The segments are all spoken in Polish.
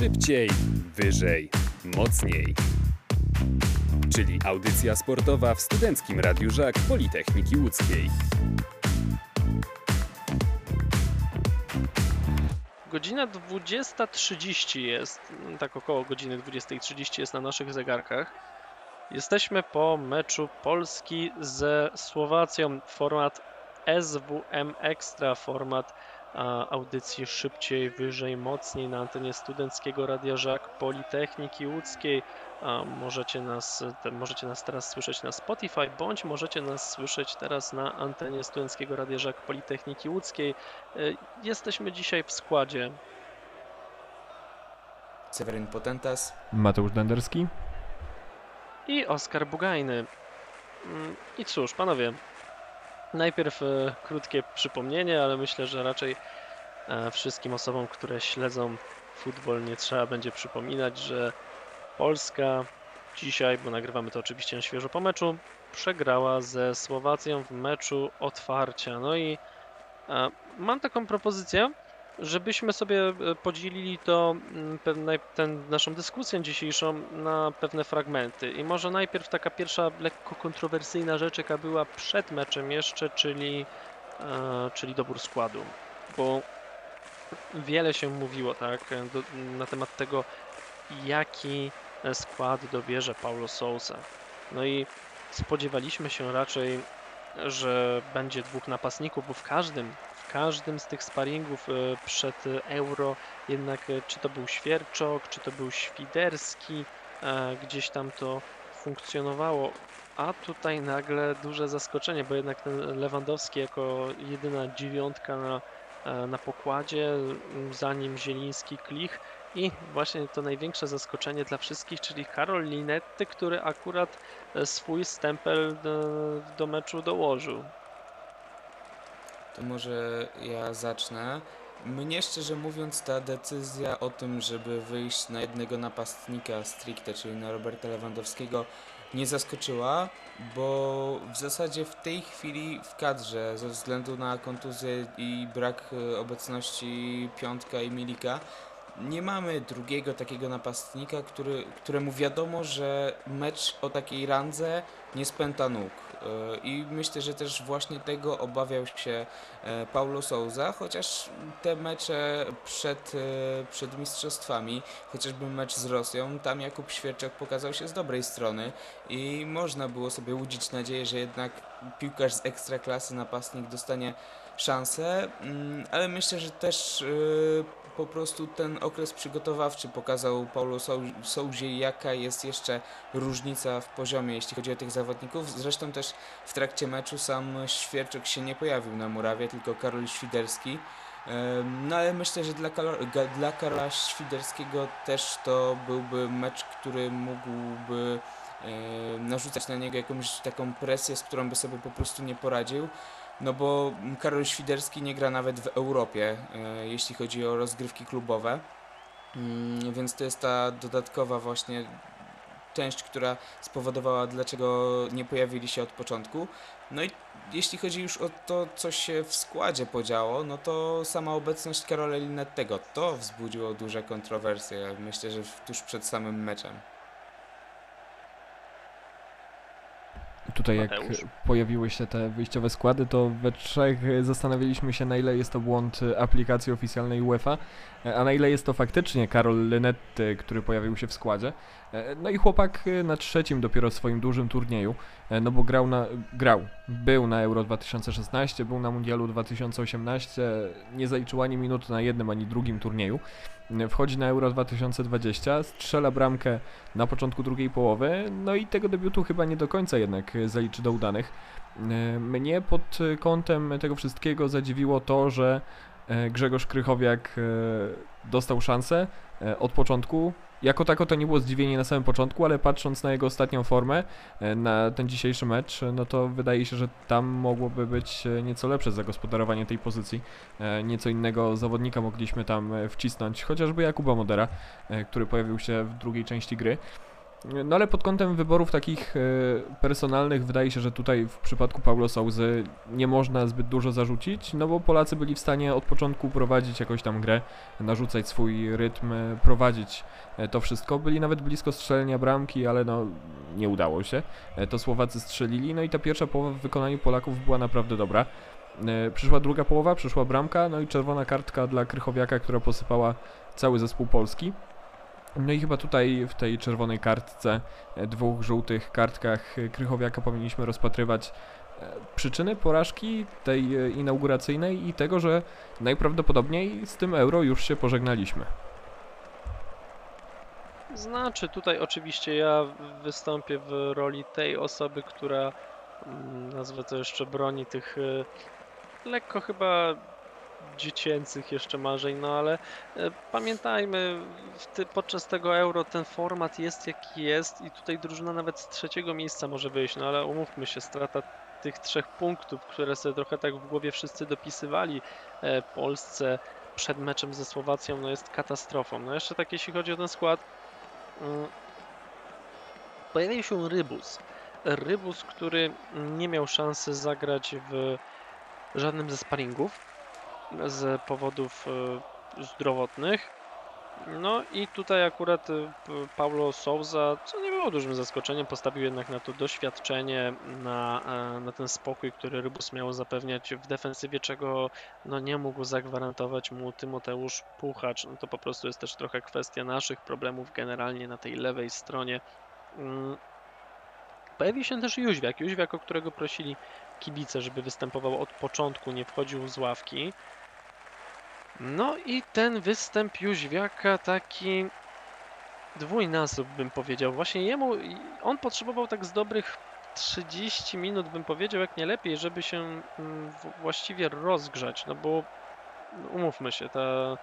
Szybciej, wyżej, mocniej. Czyli audycja sportowa w Studenckim Radiu Żak Politechniki Łódzkiej. Godzina 20.30 jest, tak około godziny 20.30 jest na naszych zegarkach. Jesteśmy po meczu Polski ze Słowacją. Format SWM Extra, format audycji szybciej, wyżej, mocniej na antenie Studenckiego Radia Żak Politechniki Łódzkiej. Możecie, nas, możecie nas teraz słyszeć na Spotify, bądź możecie nas słyszeć teraz na antenie Studenckiego Radia Żak Politechniki Łódzkiej. Y, Jesteśmy dzisiaj w składzie Seweryn Potentas. Mateusz Denderski. i Oskar Bugajny. Mm, I cóż, panowie, najpierw e, krótkie przypomnienie, ale myślę, że raczej e, wszystkim osobom, które śledzą futbol, nie trzeba będzie przypominać, że Polska dzisiaj, bo nagrywamy to oczywiście na świeżo po meczu, przegrała ze Słowacją w meczu otwarcia. No i e, mam taką propozycję, żebyśmy sobie e, podzielili to mm, ten, naszą dyskusję dzisiejszą na pewne fragmenty. I może najpierw taka pierwsza lekko kontrowersyjna rzecz, jaka była przed meczem jeszcze, czyli, e, czyli dobór składu. Bo wiele się mówiło tak, do, na temat tego, jaki e, skład dobierze Paulo Sousa. No i spodziewaliśmy się raczej, że będzie dwóch napastników, bo w każdym, każdym z tych sparingów e, przed Euro jednak e, czy to był Świerczok, czy to był Świderski, e, gdzieś tam to funkcjonowało. A tutaj nagle duże zaskoczenie, bo jednak ten Lewandowski jako jedyna dziewiątka na, e, na pokładzie, za nim Zieliński, Klich i właśnie to największe zaskoczenie dla wszystkich, czyli Karol Linetty, który akurat e, swój stempel do, do meczu dołożył. To może ja zacznę. Mnie szczerze mówiąc ta decyzja o tym, żeby wyjść na jednego napastnika stricte, czyli na Roberta Lewandowskiego, nie zaskoczyła, bo w zasadzie w tej chwili w kadrze, ze względu na kontuzję i brak e, obecności Piątka i Milika, nie mamy drugiego takiego napastnika, który, któremu wiadomo, że mecz o takiej randze nie spęta nóg. E, I myślę, że też właśnie tego obawiał się e, Paulo Souza, chociaż te mecze przed, e, przed mistrzostwami, chociażby mecz z Rosją, tam Jakub Świerczak pokazał się z dobrej strony i można było sobie łudzić nadzieję, że jednak piłkarz z ekstraklasy, napastnik dostanie szansę, mm, ale myślę, że też po prostu ten okres przygotowawczy pokazał Paulo Sou- Souzie, jaka jest jeszcze różnica w poziomie, jeśli chodzi o tych zawodników. Zresztą też w trakcie meczu sam Świerczuk się nie pojawił na murawie, tylko Karol Świderski. No ale myślę, że dla, ga- dla Karola Świderskiego też to byłby mecz, który mógłby e, narzucać na niego jakąś taką presję, z którą by sobie po prostu nie poradził. No bo Karol Świderski nie gra nawet w Europie, e, jeśli chodzi o rozgrywki klubowe. Mm, Więc to jest ta dodatkowa właśnie część, która spowodowała, dlaczego nie pojawili się od początku. No i jeśli chodzi już o to, co się w składzie podziało, no to sama obecność Karola Linettego, to wzbudziło duże kontrowersje, myślę, że tuż przed samym meczem. Tutaj jak Mateusz? pojawiły się te wyjściowe składy, to we trzech zastanawialiśmy się na ile jest to błąd e, aplikacji oficjalnej UEFA, e, a na ile jest to faktycznie Karol Lynetty, który pojawił się w składzie. E, No i chłopak e, na trzecim dopiero swoim dużym turnieju, e, no bo grał na, grał, był na Euro 2016, był na Mundialu 2018, nie zaliczył ani minuty na jednym, ani drugim turnieju. Wchodzi na Euro 2020, strzela bramkę na początku drugiej połowy, no i tego debiutu chyba nie do końca jednak zaliczy do udanych. E, Mnie pod kątem tego wszystkiego zadziwiło to, że Grzegorz Krychowiak e, dostał szansę e, od początku. Jako tako to nie było zdziwienie na samym początku, ale patrząc na jego ostatnią formę, e, na ten dzisiejszy mecz, e, no to wydaje się, że tam mogłoby być e, nieco lepsze zagospodarowanie tej pozycji. E, Nieco innego zawodnika mogliśmy tam e, wcisnąć, chociażby Jakuba Modera, e, który pojawił się w drugiej części gry. No ale pod kątem wyborów takich e, personalnych wydaje się, że tutaj w przypadku Paulo Souzy nie można zbyt dużo zarzucić, no bo Polacy byli w stanie od początku prowadzić jakąś tam grę, narzucać swój rytm, e, prowadzić e, to wszystko. Byli nawet blisko strzelenia bramki, ale no nie udało się. To Słowacy strzelili, no i ta pierwsza połowa w wykonaniu Polaków była naprawdę dobra. Przyszła druga połowa, przyszła bramka, no i czerwona kartka dla Krychowiaka, która posypała cały zespół Polski. No i chyba tutaj w tej czerwonej kartce, e, dwóch żółtych kartkach e, Krychowiaka powinniśmy rozpatrywać e, przyczyny porażki tej inauguracyjnej i tego, że najprawdopodobniej z tym euro już się pożegnaliśmy. Znaczy, tutaj oczywiście ja wystąpię w roli tej osoby, która, mm, nazwę to jeszcze, broni tych lekko chyba dziecięcych jeszcze marzeń, no ale y, pamiętajmy, ty, podczas tego euro ten format jest jaki jest i tutaj drużyna nawet z trzeciego miejsca może wyjść, no ale umówmy się, strata tych trzech punktów, które sobie trochę tak w głowie wszyscy dopisywali e, Polsce przed meczem ze Słowacją, no jest katastrofą. No jeszcze tak jeśli chodzi o ten skład, Mm. Pojawił się Rybus. Rybus, który nie miał szansy zagrać w żadnym ze sparingów z powodów e, zdrowotnych. No i tutaj akurat e, Paulo Souza, co nie było dużym zaskoczeniem, postawił jednak na to doświadczenie, na, e, na ten spokój, który Rybus miał zapewniać w defensywie, czego no, nie mógł zagwarantować mu Tymoteusz Puchacz. No to po prostu jest też trochę kwestia naszych problemów generalnie na tej lewej stronie. Mm. Pojawił się też Jóźwiak. Jóźwiak, o którego prosili kibice, żeby występował od początku, nie wchodził z ławki. No i ten występ Jóźwiaka taki dwójnasób bym powiedział. Właśnie jemu, on potrzebował tak z dobrych 30 minut bym powiedział, jak nie lepiej, żeby się mm, właściwie rozgrzać, no bo umówmy się, ta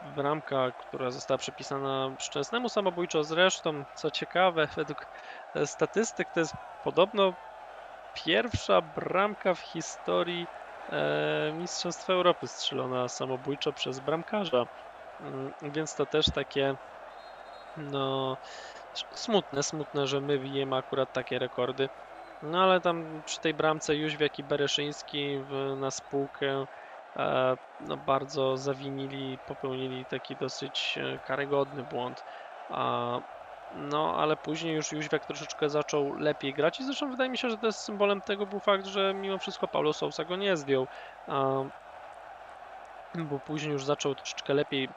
bramka, która została przypisana Szczęsnemu samobójczo zresztą, co ciekawe, według e, statystyk to jest podobno pierwsza bramka w historii e, Mistrzostw Europy strzelona samobójczo przez bramkarza. Mm, Więc to też takie no smutne, smutne, że my bijemy akurat takie rekordy. No ale tam przy tej bramce Jóźwiak i Bereszyński w, na spółkę e, no bardzo zawinili, popełnili taki dosyć e, karygodny błąd. A, no, ale później już Jóźwiak troszeczkę zaczął lepiej grać i zresztą wydaje mi się, że też symbolem tego był fakt, że mimo wszystko Paulo Sousa go nie zdjął, bo później już zaczął troszeczkę lepiej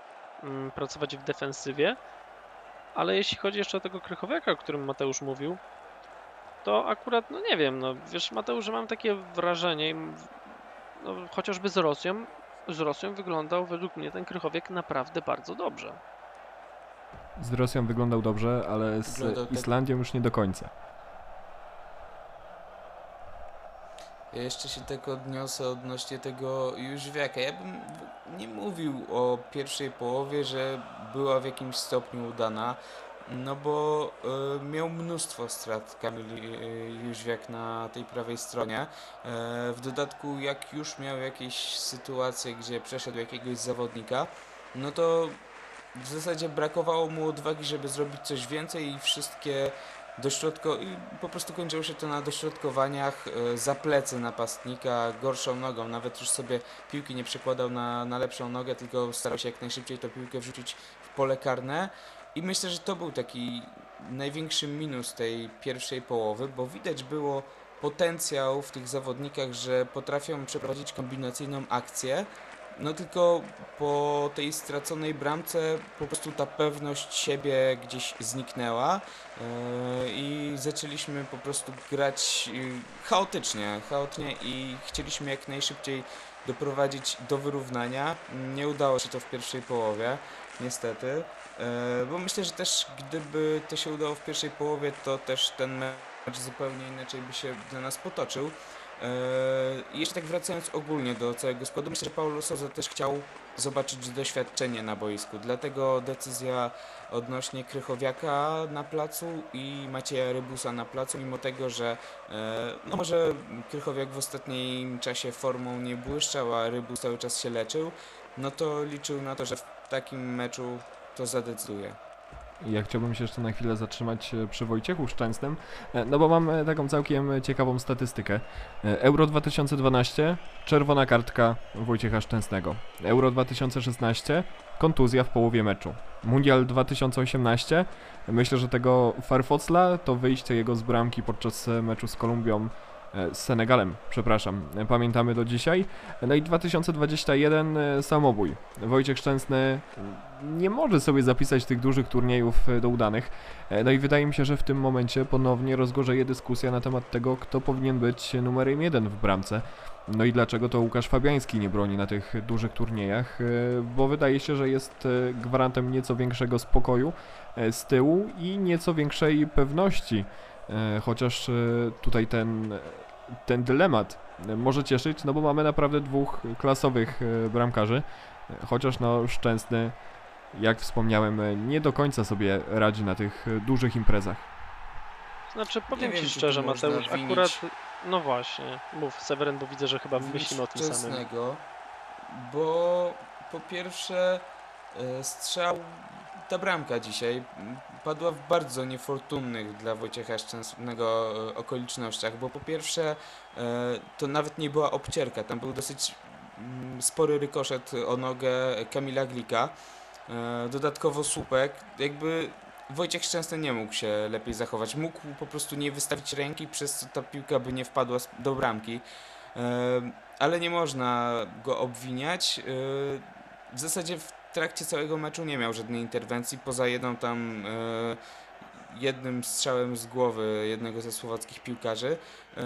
mm, pracować w defensywie. Ale jeśli chodzi jeszcze o tego Krychowiaka, o którym Mateusz mówił, to akurat, no nie wiem, no wiesz Mateusz, że mam takie wrażenie, no, chociażby z Rosją, z Rosją wyglądał według mnie ten Krychowiak naprawdę bardzo dobrze. Z Rosją wyglądał dobrze, ale z Wyglądał tak- Islandią już nie do końca. Ja jeszcze się tak odniosę odnośnie tego Jóźwiaka. Ja bym w- nie mówił o pierwszej połowie, że była w jakimś stopniu udana, no bo e, miał mnóstwo strat Kamil e, Jóźwiak na tej prawej stronie. E, w dodatku jak już miał jakieś sytuacje, gdzie przeszedł jakiegoś zawodnika, no to w zasadzie brakowało mu odwagi, żeby zrobić coś więcej i wszystkie dośrodko i po prostu kończyło się to na dośrodkowaniach e, za plecy napastnika gorszą nogą. Nawet już sobie piłki nie przekładał na, na lepszą nogę, tylko starał się jak najszybciej tę piłkę wrzucić w pole karne. I myślę, że to był taki największy minus tej pierwszej połowy, bo widać było potencjał w tych zawodnikach, że potrafią przeprowadzić kombinacyjną akcję. No tylko po tej straconej bramce po prostu ta pewność siebie gdzieś zniknęła. Yy, i zaczęliśmy po prostu grać yy, chaotycznie, chaotycznie i chcieliśmy jak najszybciej doprowadzić do wyrównania. Nie udało się to w pierwszej połowie, niestety, Yy, bo myślę, że też gdyby to się udało w pierwszej połowie, to też ten mecz zupełnie inaczej by się dla nas potoczył. I jeszcze tak wracając ogólnie do całego składu, myślę, że Paulo Sousa też chciał zobaczyć doświadczenie na boisku, dlatego decyzja odnośnie Krychowiaka na placu i Macieja Rybusa na placu, mimo tego, że e, no może Krychowiak w ostatnim czasie formą nie błyszczał, a Rybus cały czas się leczył, no to liczył na to, że w takim meczu to zadecyduje. Ja chciałbym się jeszcze na chwilę zatrzymać e, przy Wojciechu Szczęsnym, e, no bo mam e, taką całkiem ciekawą statystykę. Euro 2012, czerwona kartka Wojciecha Szczęsnego. Euro 2016, kontuzja w połowie meczu. Mundial 2018, myślę, że tego Farfocla to wyjście jego z bramki podczas meczu z Kolumbią, z Senegalem, przepraszam, e, pamiętamy do dzisiaj. No i 2021 e, samobój. Wojciech Szczęsny nie może sobie zapisać tych dużych turniejów e, do udanych. E, No i wydaje mi się, że w tym momencie ponownie rozgorzeje dyskusja na temat tego, kto powinien być numerem jeden w bramce. No i dlaczego to Łukasz Fabiański nie broni na tych dużych turniejach, e, bo wydaje się, że jest e, gwarantem nieco większego spokoju e, z tyłu i nieco większej pewności. E, Chociaż e, tutaj ten, ten dylemat może cieszyć, no bo mamy naprawdę dwóch klasowych e, bramkarzy. Chociaż no Szczęsny, jak wspomniałem, nie do końca sobie radzi na tych dużych imprezach. Znaczy, powiem wiem, ci tu szczerze, Mateusz, akurat, no właśnie, mów Seweryn, bo widzę, że chyba myślimy o tym samym. bo po pierwsze strzał, ta bramka dzisiaj m, padła w bardzo niefortunnych dla Wojciecha Szczęsnego e, okolicznościach, bo po pierwsze e, to nawet nie była obcierka, tam był dosyć mm, spory rykoszet o nogę Kamila Glika, e, dodatkowo słupek, jakby Wojciech Szczęsny nie mógł się lepiej zachować, mógł po prostu nie wystawić ręki, przez co ta piłka by nie wpadła do bramki. Ale nie można go obwiniać. W zasadzie w trakcie całego meczu nie miał żadnej interwencji, poza jedną tam e, jednym strzałem z głowy jednego ze słowackich piłkarzy. E,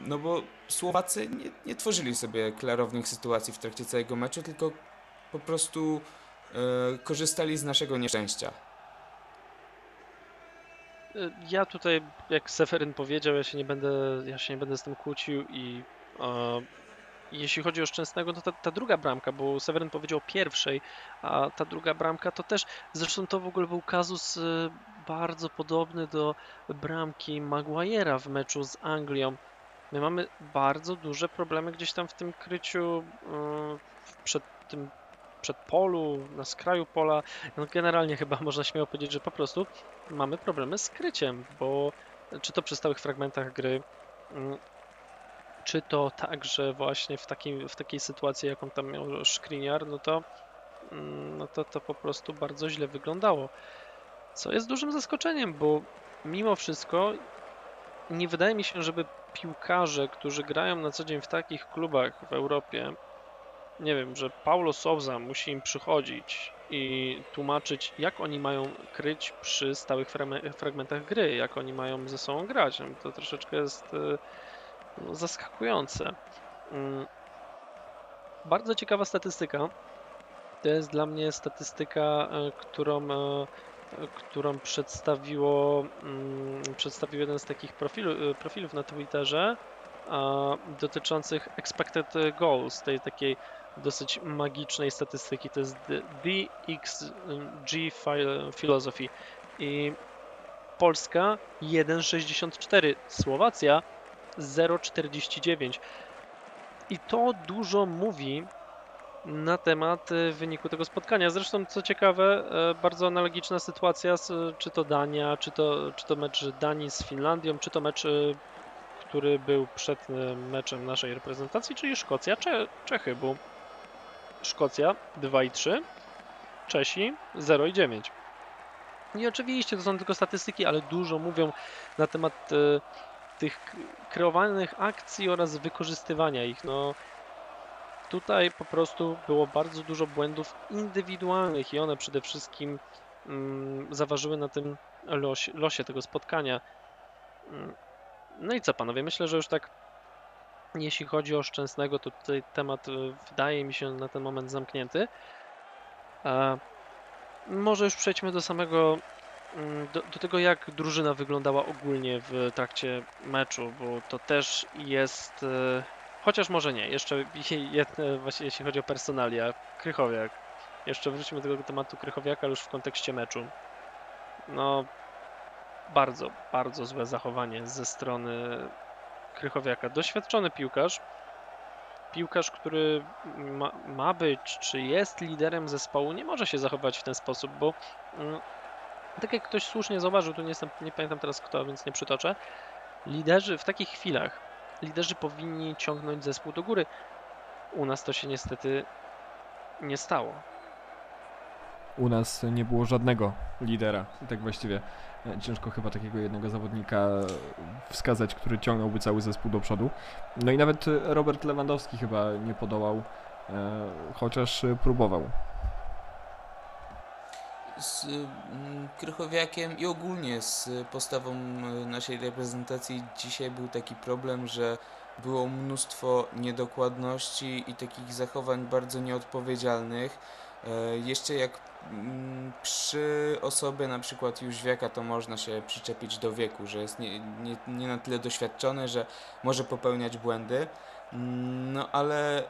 No bo Słowacy nie, nie tworzyli sobie klarownych sytuacji w trakcie całego meczu, tylko po prostu e, korzystali z naszego nieszczęścia. Ja tutaj, jak Seferyn powiedział, ja się nie będę, ja się nie będę z tym kłócił i jeśli chodzi o Szczęsnego, to ta, ta druga bramka, bo Seweryn powiedział pierwszej, a ta druga bramka to też, zresztą to w ogóle był kazus y, bardzo podobny do bramki Maguire'a w meczu z Anglią. My mamy bardzo duże problemy gdzieś tam w tym kryciu y, przed tym przed polu, na skraju pola. No generalnie chyba można śmiało powiedzieć, że po prostu mamy problemy z kryciem, bo czy to przy stałych fragmentach gry, mm, czy to także właśnie w, takim, w takiej sytuacji, jaką tam miał Skriniar, no to, mm, no to to po prostu bardzo źle wyglądało. Co jest dużym zaskoczeniem, bo mimo wszystko nie wydaje mi się, żeby piłkarze, którzy grają na co dzień w takich klubach w Europie, nie wiem, że Paulo Souza musi im przychodzić i tłumaczyć, jak oni mają kryć przy stałych fragme- fragmentach gry, jak oni mają ze sobą grać. No, To troszeczkę jest e, zaskakujące. Mm. Bardzo ciekawa statystyka. To jest dla mnie statystyka, e, którą, e, którą przedstawiło, mm, przedstawił jeden z takich profilu, e, profilów na Twitterze dotyczących expected goals, tej takiej dosyć magicznej statystyki. To jest DXG Phil- Philosophy. I Polska 1,64, Słowacja 0,49. I to dużo mówi na temat e, wyniku tego spotkania. Zresztą, co ciekawe, e, bardzo analogiczna sytuacja, czy to Dania, czy to, czy to mecz Danii z Finlandią, czy to mecz, e, który był przed meczem naszej reprezentacji, czyli Szkocja, Cze Czechy, bo Szkocja 2 i 3, Czesi 0 i 9. I oczywiście to są tylko statystyki, ale dużo mówią na temat tych kreowanych akcji oraz wykorzystywania ich. No, tutaj po prostu było bardzo dużo błędów indywidualnych i one przede wszystkim mm, zaważyły na tym losie, losie tego spotkania. Mm, No i co panowie, myślę, że już tak jeśli chodzi o Szczęsnego, to tutaj temat y, wydaje mi się na ten moment zamknięty. A może już przejdźmy do samego, do, do tego jak drużyna wyglądała ogólnie w trakcie meczu, bo to też jest, y, chociaż może nie, jeszcze jedno, właśnie jeśli chodzi o personalia, Krychowiak. Jeszcze wróćmy do tego tematu Krychowiaka, już w kontekście meczu. No, bardzo, bardzo złe zachowanie ze strony Krychowiaka. Doświadczony piłkarz, piłkarz, który ma, ma być, czy jest liderem zespołu, nie może się zachować w ten sposób, bo mm, Tak jak ktoś słusznie zauważył, tu nie, jestem, nie pamiętam teraz kto, więc nie przytoczę. Liderzy w takich chwilach, liderzy powinni ciągnąć zespół do góry. U nas to się niestety nie stało. U nas nie było żadnego lidera. Tak właściwie e, ciężko chyba takiego jednego zawodnika wskazać, który ciągnąłby cały zespół do przodu. No i nawet e, Robert Lewandowski chyba nie podołał, e, chociaż e, próbował. Z mm, Krychowiakiem i ogólnie z postawą y, naszej reprezentacji dzisiaj był taki problem, że było mnóstwo niedokładności i takich zachowań bardzo nieodpowiedzialnych. E, Jeszcze jak mm, przy osobie na przykład Jóźwiaka to można się przyczepić do wieku, że jest nie, nie, nie na tyle doświadczony, że może popełniać błędy. Mm, No ale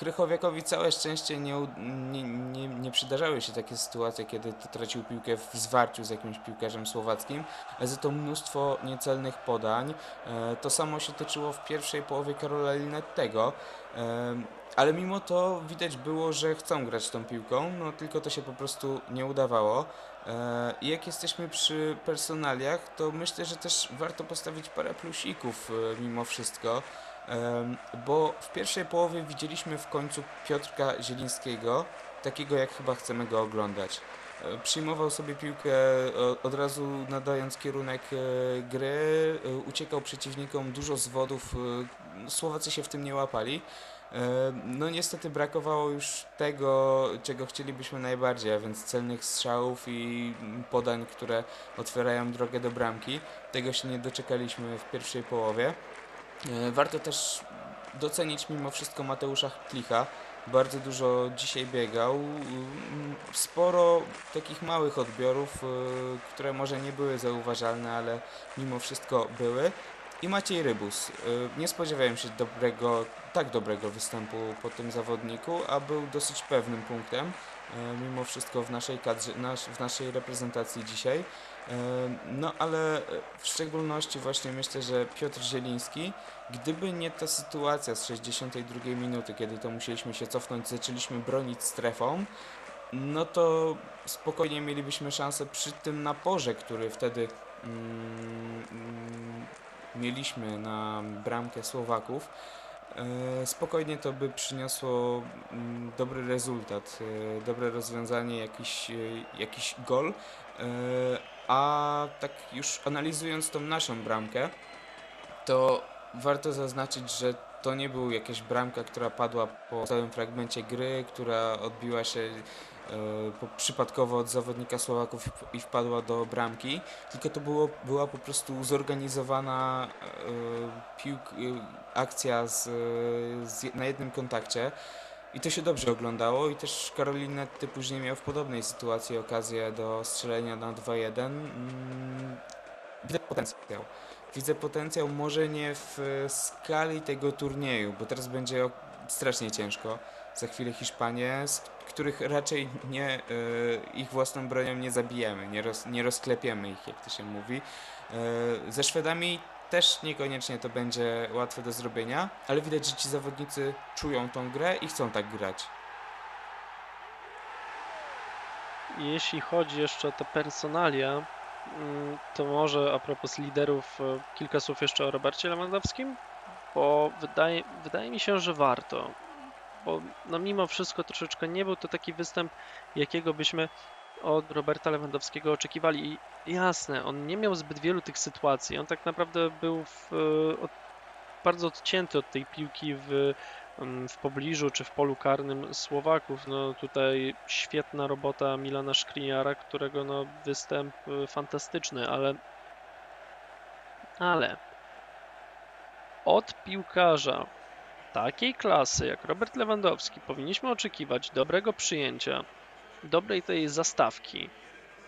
Krychowiakowi całe szczęście nie, nie, nie, nie przydarzały się takie sytuacje, kiedy tracił piłkę w zwarciu z jakimś piłkarzem słowackim, ale za to mnóstwo niecelnych podań. E, To samo się toczyło w pierwszej połowie Karola Linettego, e, ale mimo to widać było, że chcą grać tą piłką, no tylko to się po prostu nie udawało. E, I jak jesteśmy przy personaliach, to myślę, że też warto postawić parę plusików mimo wszystko. Bo w pierwszej połowie widzieliśmy w końcu Piotrka Zielińskiego, takiego jak chyba chcemy go oglądać. E, Przyjmował sobie piłkę o- od razu nadając kierunek e, gry, e, uciekał przeciwnikom, dużo zwodów, e, Słowacy się w tym nie łapali. E, No niestety brakowało już tego, czego chcielibyśmy najbardziej, a więc celnych strzałów i podań, które otwierają drogę do bramki. Tego się nie doczekaliśmy w pierwszej połowie. E, Warto też docenić mimo wszystko Mateusza Klicha. Bardzo dużo dzisiaj biegał. Mm, Sporo takich małych odbiorów, e, które może nie były zauważalne, ale mimo wszystko były. I Maciej Rybus. E, Nie spodziewałem się dobrego, tak dobrego występu po tym zawodniku, a był dosyć pewnym punktem mimo wszystko w naszej kadrze, w naszej reprezentacji dzisiaj. E, No ale e, w szczególności właśnie myślę, że Piotr Zieliński, gdyby nie ta sytuacja z 62 minuty, kiedy to musieliśmy się cofnąć, zaczęliśmy bronić strefą, no to spokojnie mielibyśmy szansę przy tym naporze, który wtedy mm, mm, mieliśmy na bramkę Słowaków. e, Spokojnie to by przyniosło mm, dobry rezultat, dobre rozwiązanie, jakiś, jakiś gol. A tak już analizując tą naszą bramkę, to warto zaznaczyć, że to nie był jakaś bramka, która padła po całym fragmencie gry, która odbiła się e, przypadkowo od zawodnika Słowaków i wpadła do bramki, tylko to było, była po prostu zorganizowana e, piłk, e, akcja z, z, na jednym kontakcie. I to się dobrze oglądało i też Karolinetty później miał w podobnej sytuacji okazję do strzelenia na 2-1. Mm, Widzę potencjał. Widzę potencjał może nie w e, skali tego turnieju, bo teraz będzie strasznie ciężko. Za chwilę Hiszpanie, z których raczej nie, e, ich własną bronią nie zabijemy, nie, roz, nie rozklepiemy ich, jak to się mówi. E, ze Szwedami też niekoniecznie to będzie łatwe do zrobienia, ale widać, że ci zawodnicy czują tą grę i chcą tak grać. Jeśli chodzi jeszcze o te personalia, mm, to może a propos liderów e, kilka słów jeszcze o Robercie Lewandowskim, bo wydaje, wydaje mi się, że warto, bo no mimo wszystko troszeczkę nie był to taki występ, jakiego byśmy od Roberta Lewandowskiego oczekiwali. I jasne, on nie miał zbyt wielu tych sytuacji, on tak naprawdę był w, e, od, bardzo odcięty od tej piłki w mm, w pobliżu czy w polu karnym Słowaków. No tutaj świetna robota Milana Szkriniara, którego no występ y, fantastyczny, ale ale od piłkarza takiej klasy jak Robert Lewandowski powinniśmy oczekiwać dobrego przyjęcia, dobrej tej zastawki,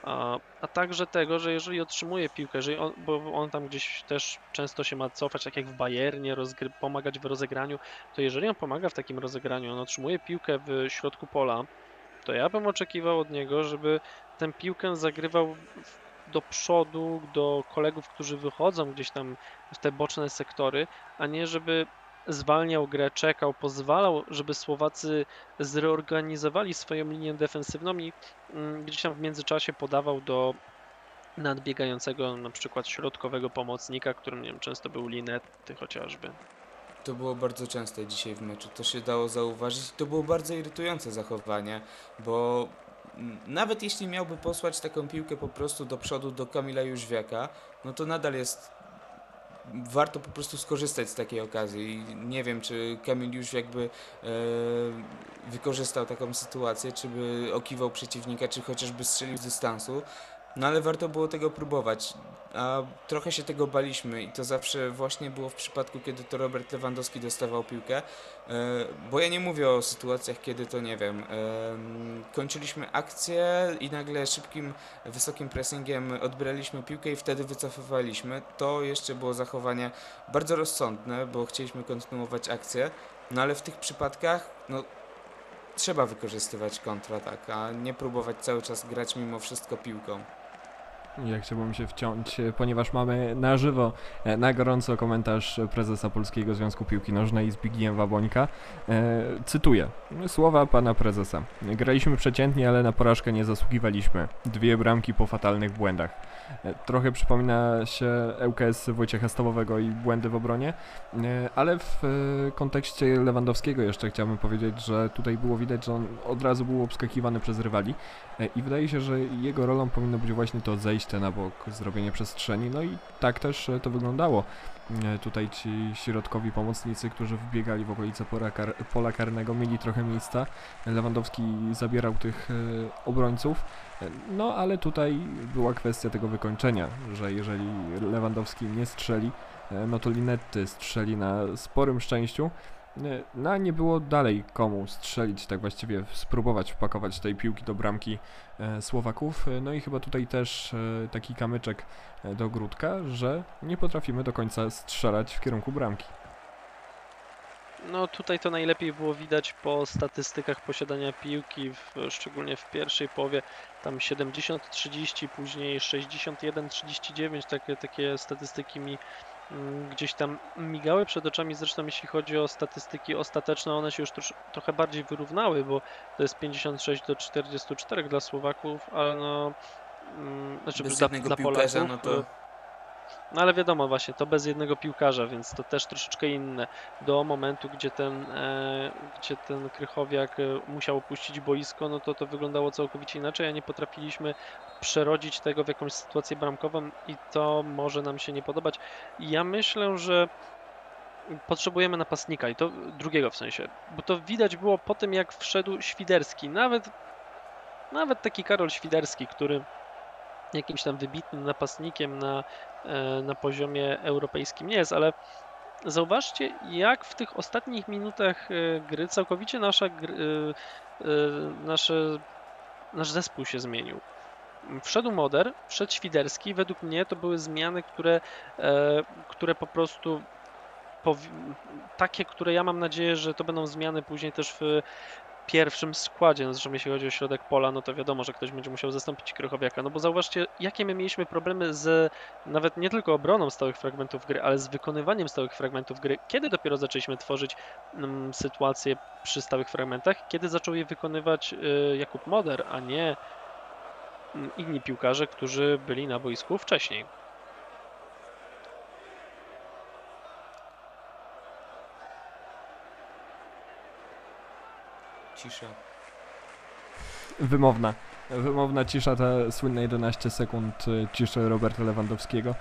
a, a także tego, że jeżeli otrzymuje piłkę, jeżeli on, bo on tam gdzieś też często się ma cofać, tak jak w Bayernie, pomagać w rozegraniu, to jeżeli on pomaga w takim rozegraniu, on otrzymuje piłkę w środku pola, to ja bym oczekiwał od niego, żeby tę piłkę zagrywał do przodu, do kolegów, którzy wychodzą gdzieś tam w te boczne sektory, a nie żeby zwalniał grę, czekał, pozwalał, żeby Słowacy zreorganizowali swoją linię defensywną i mm, gdzieś tam w międzyczasie podawał do nadbiegającego na przykład środkowego pomocnika, którym nie wiem, często był Linetty chociażby. To było bardzo częste dzisiaj w meczu, to się dało zauważyć. To było bardzo irytujące zachowanie, bo mm, nawet jeśli miałby posłać taką piłkę po prostu do przodu do Kamila Jóźwiaka, no to nadal jest warto po prostu skorzystać z takiej okazji. Nie wiem, czy Kamil Jóźwiak by e, wykorzystał taką sytuację, czy by okiwał przeciwnika, czy chociażby strzelił z dystansu. No ale warto było tego próbować. A trochę się tego baliśmy i to zawsze właśnie było w przypadku, kiedy to Robert Lewandowski dostawał piłkę. E, Bo ja nie mówię o sytuacjach, kiedy to nie wiem. em, Kończyliśmy akcję i nagle szybkim, wysokim pressingiem odbieraliśmy piłkę i wtedy wycofywaliśmy. To jeszcze było zachowanie bardzo rozsądne, bo chcieliśmy kontynuować akcję. No ale w tych przypadkach, no trzeba wykorzystywać kontratak, a nie próbować cały czas grać mimo wszystko piłką. Ja chciałbym się wciąć, e, ponieważ mamy na żywo, e, na gorąco komentarz prezesa Polskiego Związku Piłki Nożnej Zbigniewa Bońka. E, cytuję słowa pana prezesa. Graliśmy przeciętnie, ale na porażkę nie zasługiwaliśmy. Dwie bramki po fatalnych błędach. Trochę przypomina się ŁKS Wojciecha Stawowego i błędy w obronie, e, ale w e, kontekście Lewandowskiego jeszcze chciałbym powiedzieć, że tutaj było widać, że on od razu był obskakiwany przez rywali. E, I wydaje się, że jego rolą powinno być właśnie to zejście na bok, zrobienie przestrzeni. No i tak też to wyglądało. Tutaj ci środkowi pomocnicy, którzy wbiegali w okolice pola, kar pola karnego, mieli trochę miejsca. Lewandowski zabierał tych obrońców. No ale tutaj była kwestia tego wykończenia, że jeżeli Lewandowski nie strzeli, e, no to Linetty strzeli na sporym szczęściu. E, No nie było dalej komu strzelić, tak właściwie spróbować wpakować tej piłki do bramki e, Słowaków. No i chyba tutaj też taki kamyczek do ogródka, że nie potrafimy do końca strzelać w kierunku bramki. No tutaj to najlepiej było widać po statystykach posiadania piłki, w, szczególnie w pierwszej połowie, tam 70-30, później 61-39, takie, takie statystyki mi mm, gdzieś tam migały przed oczami, zresztą jeśli chodzi o statystyki ostateczne, one się już trosz, trochę bardziej wyrównały, bo to jest 56 do 44 dla Słowaków, ale no... mm, Znaczy Bez dla, dla Polaków, no to e, no ale wiadomo właśnie, to bez jednego piłkarza, więc to też troszeczkę inne. Do momentu, gdzie ten, e, gdzie ten Krychowiak e, musiał opuścić boisko, no to to wyglądało całkowicie inaczej, a nie potrafiliśmy przerodzić tego w jakąś sytuację bramkową i to może nam się nie podobać. Ja myślę, że potrzebujemy napastnika i to drugiego w sensie, bo to widać było po tym, jak wszedł Świderski, nawet, nawet taki Karol Świderski, który jakimś tam wybitnym napastnikiem na, e, na poziomie europejskim nie jest, ale zauważcie, jak w tych ostatnich minutach e, gry całkowicie nasza, e, nasze, nasz zespół się zmienił. Wszedł Moder, wszedł Świderski. Według mnie to były zmiany, które, które po prostu takie, które ja mam nadzieję, że to będą zmiany później też w pierwszym składzie. No zresztą jeśli chodzi o środek pola, no to wiadomo, że ktoś będzie musiał zastąpić Krychowiaka. No bo zauważcie, jakie my mieliśmy problemy z nawet nie tylko obroną stałych fragmentów gry, ale z wykonywaniem stałych fragmentów gry. Kiedy dopiero zaczęliśmy tworzyć mm, sytuacje przy stałych fragmentach? Kiedy zaczął je wykonywać y, Jakub Moder, a nie mm, inni piłkarze, którzy byli na boisku wcześniej. Cisza. Wymowna. Wymowna cisza, ta słynne 11 sekund e, ciszy Roberta Lewandowskiego.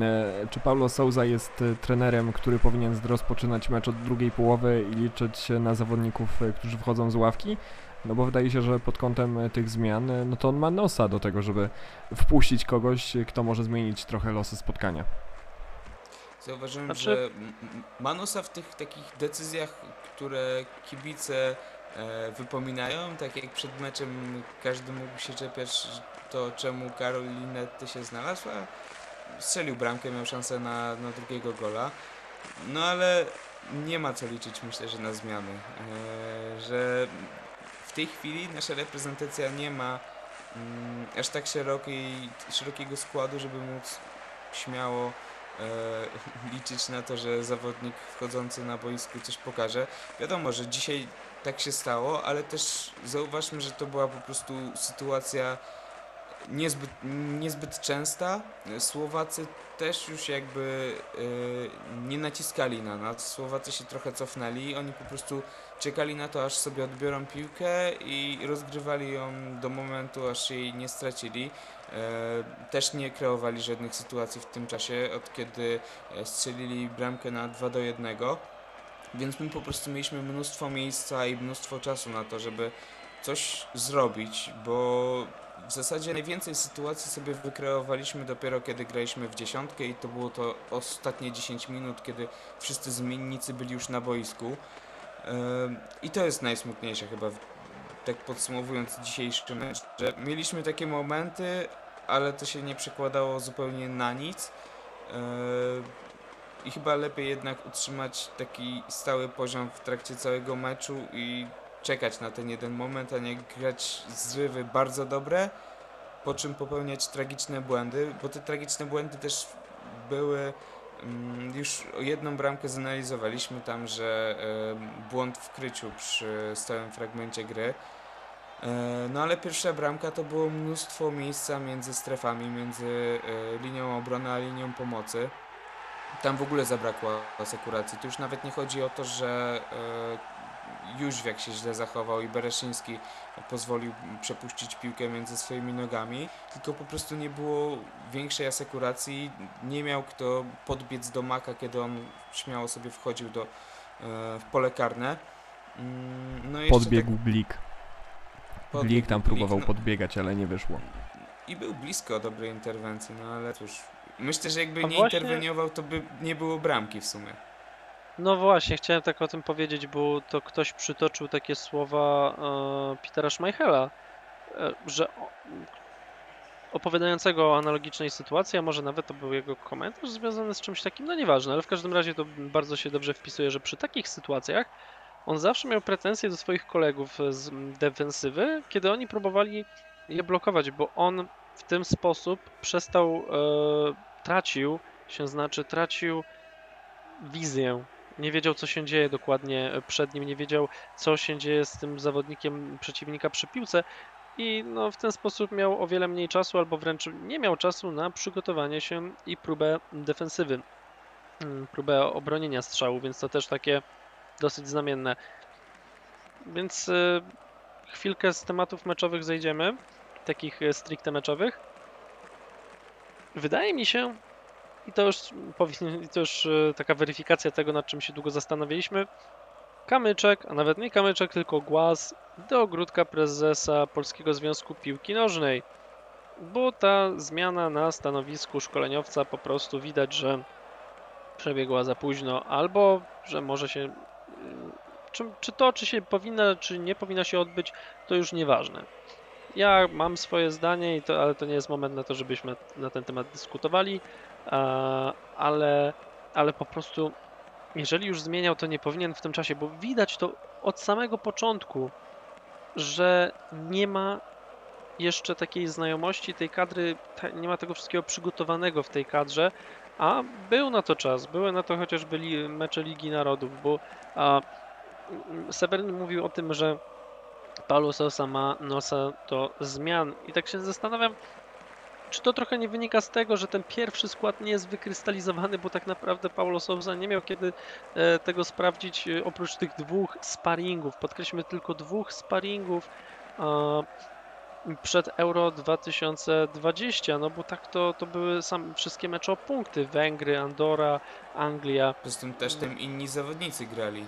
E, Czy Paulo Souza jest e, trenerem, który powinien rozpoczynać mecz od drugiej połowy i liczyć się na zawodników, e, którzy wchodzą z ławki? No bo wydaje się, że pod kątem tych zmian, no to on ma nosa do tego, żeby wpuścić kogoś, kto może zmienić trochę losy spotkania. Zauważyłem, Znaczy- że m- m- Manosa w tych takich decyzjach, które kibice wypominają, tak jak przed meczem każdy mógł się czepiać to czemu Karol Linetty się znalazł, a strzelił bramkę, miał szansę na, na drugiego gola. No ale nie ma co liczyć myślę, że na zmiany. E, że w tej chwili nasza reprezentacja nie ma mm, aż tak szerokiej, szerokiego składu, żeby móc śmiało e, liczyć na to, że zawodnik wchodzący na boisku coś pokaże. Wiadomo, że dzisiaj tak się stało, ale też zauważmy, że to była po prostu sytuacja niezbyt, niezbyt częsta. Słowacy też już jakby y, nie naciskali na nas. Słowacy się trochę cofnęli. Oni po prostu czekali na to, aż sobie odbiorą piłkę i rozgrywali ją do momentu, aż jej nie stracili. E, też nie kreowali żadnych sytuacji w tym czasie, od kiedy e, strzelili bramkę na 2 do 1. Więc my po prostu mieliśmy mnóstwo miejsca i mnóstwo czasu na to, żeby coś zrobić, bo w zasadzie najwięcej sytuacji sobie wykreowaliśmy dopiero kiedy graliśmy w dziesiątkę i to było to ostatnie 10 minut, kiedy wszyscy zmiennicy byli już na boisku. Ym, I to jest najsmutniejsze chyba, tak podsumowując dzisiejszy mecz, że mieliśmy takie momenty, ale to się nie przekładało zupełnie na nic. I chyba lepiej jednak utrzymać taki stały poziom w trakcie całego meczu i czekać na ten jeden moment, a nie grać zrywy bardzo dobre, po czym popełniać tragiczne błędy, bo te tragiczne błędy też były. mm, Już jedną bramkę zanalizowaliśmy tam, że błąd w kryciu przy stałym fragmencie gry. E, No ale pierwsza bramka to było mnóstwo miejsca między strefami, między e, linią obrony a linią pomocy. Tam w ogóle zabrakło asekuracji. Tu już nawet nie chodzi o to, że e, Jóźwiak się źle zachował i Bereszyński pozwolił przepuścić piłkę między swoimi nogami, tylko po prostu nie było większej asekuracji, nie miał kto podbiec do maka, kiedy on śmiało sobie wchodził do, e, w pole karne. Mm, No Podbiegł tak, Glik tam próbował no, podbiegać, ale nie wyszło. I był blisko dobrej interwencji, no ale cóż, myślę, że jakby A nie właśnie- interweniował, to by nie było bramki w sumie. No właśnie, chciałem tak o tym powiedzieć, bo to ktoś przytoczył takie słowa e, Petera Schmeichela, e, że o, opowiadającego o analogicznej sytuacji, a może nawet to był jego komentarz związany z czymś takim, no nieważne, ale w każdym razie to bardzo się dobrze wpisuje, że przy takich sytuacjach on zawsze miał pretensje do swoich kolegów z defensywy, kiedy oni próbowali je blokować, bo on w ten sposób przestał, e, tracił, się znaczy tracił wizję nie wiedział, co się dzieje dokładnie przed nim, nie wiedział, co się dzieje z tym zawodnikiem przeciwnika przy piłce i no, w ten sposób miał o wiele mniej czasu, albo wręcz nie miał czasu na przygotowanie się i próbę defensywy, mm, próbę obronienia strzału, więc to też takie dosyć znamienne. Więc y, chwilkę z tematów meczowych zejdziemy, takich y, stricte meczowych. Wydaje mi się, i to już powinien, to już e, taka weryfikacja tego, nad czym się długo zastanawialiśmy. Kamyczek, a nawet nie kamyczek, tylko głaz do ogródka prezesa Polskiego Związku Piłki Nożnej. Bo ta zmiana na stanowisku szkoleniowca po prostu widać, że przebiegła za późno, albo że może się. mm, Czy, czy to, czy się powinna, czy nie powinna się odbyć, to już nieważne. Ja mam swoje zdanie, to, ale to nie jest moment na to, żebyśmy na ten temat dyskutowali. Ale, ale po prostu, jeżeli już zmieniał, to nie powinien w tym czasie, bo widać to od samego początku, że nie ma jeszcze takiej znajomości tej kadry, nie ma tego wszystkiego przygotowanego w tej kadrze, a był na to czas, były na to chociażby mecze Ligi Narodów, bo a, mówił o tym, że Paulo Sousa ma nosa do zmian i tak się zastanawiam, czy to trochę nie wynika z tego, że ten pierwszy skład nie jest wykrystalizowany, bo tak naprawdę Paulo Sousa nie miał kiedy e, tego sprawdzić e, oprócz tych dwóch sparingów. Podkreślmy tylko dwóch sparingów e, przed Euro 2020, no bo tak to, to były sam, wszystkie mecze o punkty. Węgry, Andora, Anglia. Poza tym też tam inni zawodnicy grali.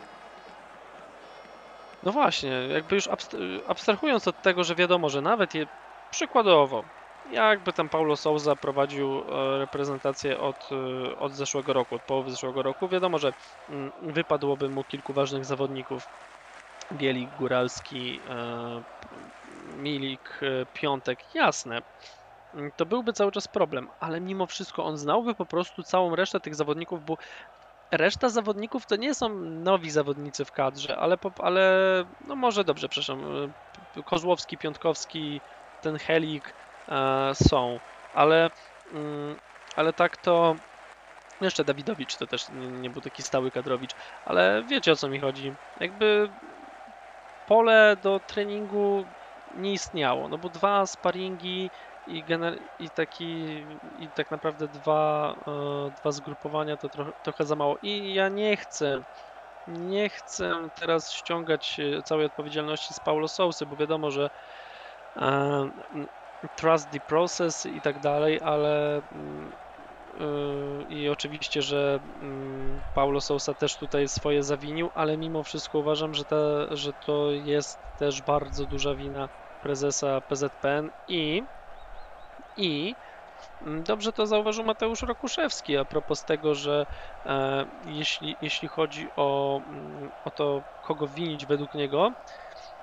No właśnie, jakby już abst- abstrahując od tego, że wiadomo, że nawet je przykładowo, jakby tam Paulo Souza prowadził e, reprezentację od, e, od zeszłego roku, od połowy zeszłego roku, wiadomo, że mm, wypadłoby mu kilku ważnych zawodników. Bielik, Góralski, e, Milik, Piątek, jasne. To byłby cały czas problem, ale mimo wszystko on znałby po prostu całą resztę tych zawodników, bo Reszta zawodników to nie są nowi zawodnicy w kadrze, ale, ale no może dobrze, przepraszam. Kozłowski, Piątkowski, ten Helik e, są, ale, mm, ale tak to Jeszcze Dawidowicz to też nie, nie był taki stały kadrowicz, ale wiecie o co mi chodzi. Jakby pole do treningu nie istniało, no bo dwa sparingi i, i taki i tak naprawdę dwa, e, dwa zgrupowania to trochę, trochę za mało. I ja nie chcę, nie chcę teraz ściągać e, całej odpowiedzialności z Paulo Sousy, bo wiadomo, że e, trust the process i tak dalej, ale mm, Yy, I oczywiście, że mm, Paulo Sousa też tutaj swoje zawinił, ale mimo wszystko uważam, że, ta, że to jest też bardzo duża wina prezesa PZPN i, i mm, dobrze to zauważył Mateusz Rokuszewski a propos tego, że e, jeśli, jeśli chodzi o, mm, o to, kogo winić według niego,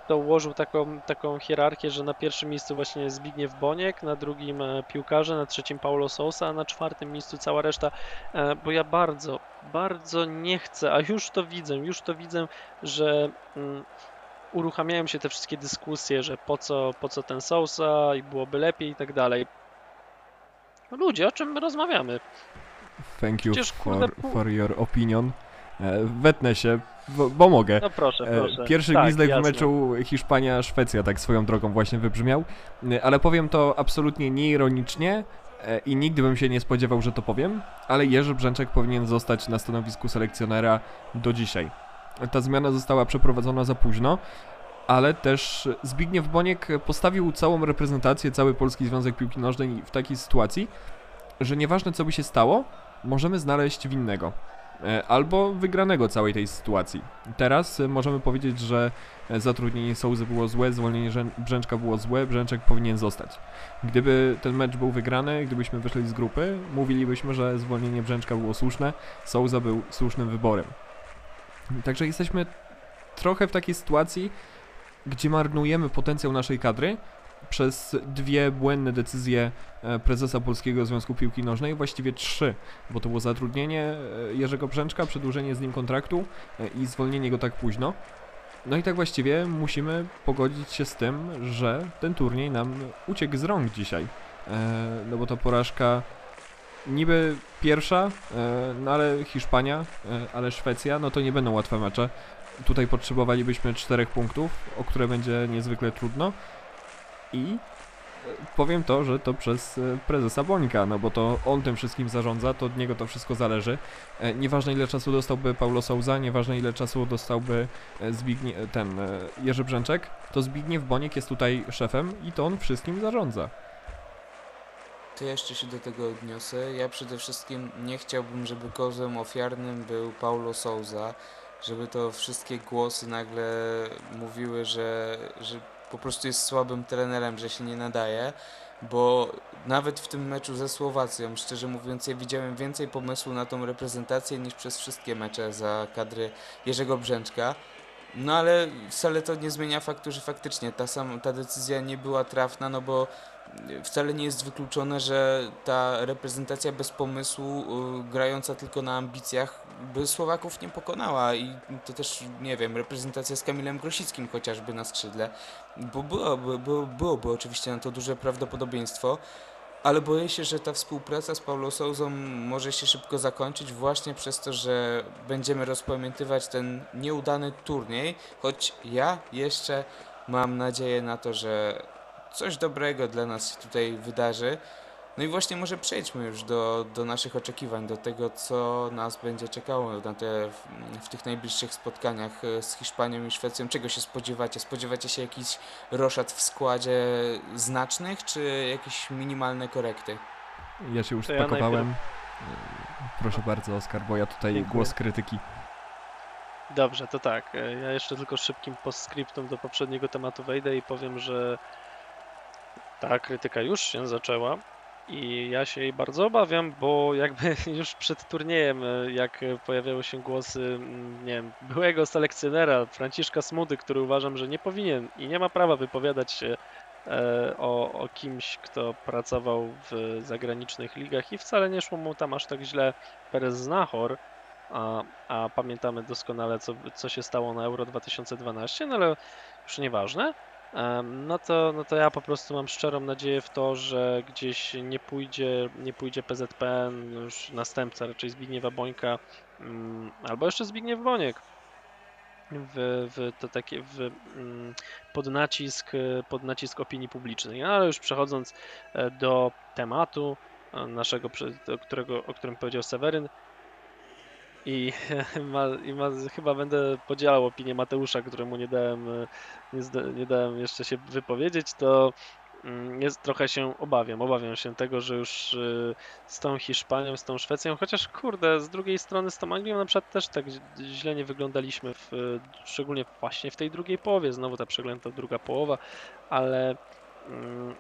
to ułożył taką, taką hierarchię, że na pierwszym miejscu właśnie Zbigniew Boniek, na drugim e, piłkarze, na trzecim Paulo Sousa, a na czwartym miejscu cała reszta, e, bo ja bardzo, bardzo nie chcę, a już to widzę, już to widzę, że mm, uruchamiają się te wszystkie dyskusje, że po co, po co ten Sousa i byłoby lepiej i tak dalej. Ludzie, o czym my rozmawiamy? Thank you Przecież, kurde, for, pół- for your opinion. E, Wetnę się, bo, bo mogę. No proszę, E, proszę. Pierwszy tak, gwizdek w jasne. meczu Hiszpania-Szwecja tak swoją drogą właśnie wybrzmiał, E, ale powiem to absolutnie nieironicznie e, i nigdy bym się nie spodziewał, że to powiem, ale Jerzy Brzęczek powinien zostać na stanowisku selekcjonera do dzisiaj. Ta zmiana została przeprowadzona za późno, ale też Zbigniew Boniek postawił całą reprezentację, cały Polski Związek Piłki Nożnej w takiej sytuacji, że nieważne co by się stało, możemy znaleźć winnego e, albo wygranego całej tej sytuacji. Teraz e, możemy powiedzieć, że e, zatrudnienie Souzy było złe, zwolnienie Rzę- Brzęczka było złe, Brzęczek powinien zostać. Gdyby ten mecz był wygrany, gdybyśmy wyszli z grupy, mówilibyśmy, że zwolnienie Brzęczka było słuszne, Souza był słusznym wyborem. Także jesteśmy trochę w takiej sytuacji, gdzie marnujemy potencjał naszej kadry przez dwie błędne decyzje e, prezesa Polskiego Związku Piłki Nożnej, właściwie trzy, bo to było zatrudnienie e, Jerzego Brzęczka, przedłużenie z nim kontraktu e, i zwolnienie go tak późno. No i tak właściwie musimy pogodzić się z tym, że ten turniej nam uciekł z rąk dzisiaj. No bo to porażka niby pierwsza, no ale Hiszpania, ale Szwecja, no to nie będą łatwe mecze. Tutaj potrzebowalibyśmy czterech punktów, o które będzie niezwykle trudno. I e, powiem to, że to przez e, prezesa Bońka, no bo to on tym wszystkim zarządza, to od niego to wszystko zależy. E, Nieważne ile czasu dostałby Paulo Souza, nieważne ile czasu dostałby Zbignie, ten Jerzy Brzęczek, to Zbigniew Boniek jest tutaj szefem i to on wszystkim zarządza. To jeszcze się do tego odniosę. Ja przede wszystkim nie chciałbym, żeby kozłem ofiarnym był Paulo Souza, żeby to wszystkie głosy nagle mówiły, że, że po prostu jest słabym trenerem, że się nie nadaje, bo nawet w tym meczu ze Słowacją, szczerze mówiąc, ja widziałem więcej pomysłu na tą reprezentację niż przez wszystkie mecze za kadry Jerzego Brzęczka. No ale wcale to nie zmienia faktu, że faktycznie ta, sam, ta decyzja nie była trafna, no bo wcale nie jest wykluczone, że ta reprezentacja bez pomysłu, y, grająca tylko na ambicjach, by Słowaków nie pokonała i to też, nie wiem, reprezentacja z Kamilem Grosickim chociażby na skrzydle, bo byłoby, było, byłoby oczywiście na to duże prawdopodobieństwo, ale boję się, że ta współpraca z Paulo Souzą może się szybko zakończyć właśnie przez to, że będziemy rozpamiętywać ten nieudany turniej, choć ja jeszcze mam nadzieję na to, że coś dobrego dla nas się tutaj wydarzy. No i właśnie może przejdźmy już do, do naszych oczekiwań, do tego, co nas będzie czekało na te, w, w tych najbliższych spotkaniach e, z Hiszpanią i Szwecją. Czego się spodziewacie? Spodziewacie się jakiś roszad w składzie znacznych, czy jakieś minimalne korekty? Ja się już To ja spakowałem. E, Proszę bardzo, Oskar, bo ja tutaj Dziękuję. głos krytyki. Dobrze, to tak. e, Ja jeszcze tylko szybkim postscriptum do poprzedniego tematu wejdę i powiem, że ta krytyka już się zaczęła i ja się jej bardzo obawiam, bo jakby już przed turniejem, e, jak pojawiały się głosy, mm, nie wiem, byłego selekcjonera Franciszka Smudy, który uważam, że nie powinien i nie ma prawa wypowiadać się e, o, o kimś, kto pracował w zagranicznych ligach i wcale nie szło mu tam aż tak źle Perez Znachor, a, a pamiętamy doskonale, co, co się stało na Euro 2012, no ale już nieważne. No to, no to ja po prostu mam szczerą nadzieję w to, że gdzieś nie pójdzie, nie pójdzie PZPN, już następca raczej Zbigniewa Bońka, mm, albo jeszcze Zbigniew Boniek w, w to takie w, mm, pod nacisk, pod nacisk opinii publicznej. No, Ale już przechodząc e, do tematu e, naszego, którego, o którym powiedział Seweryn i, ma, i ma, chyba będę podzielał opinię Mateusza, któremu nie dałem, e, nie, nie dałem jeszcze się wypowiedzieć, to mm, jest, trochę się obawiam. Obawiam się tego, że już e, z tą Hiszpanią, z tą Szwecją, chociaż kurde, z drugiej strony z tą Anglią na przykład też tak źle nie wyglądaliśmy, w, szczególnie właśnie w tej drugiej połowie, znowu ta przeglęta druga połowa, ale mm,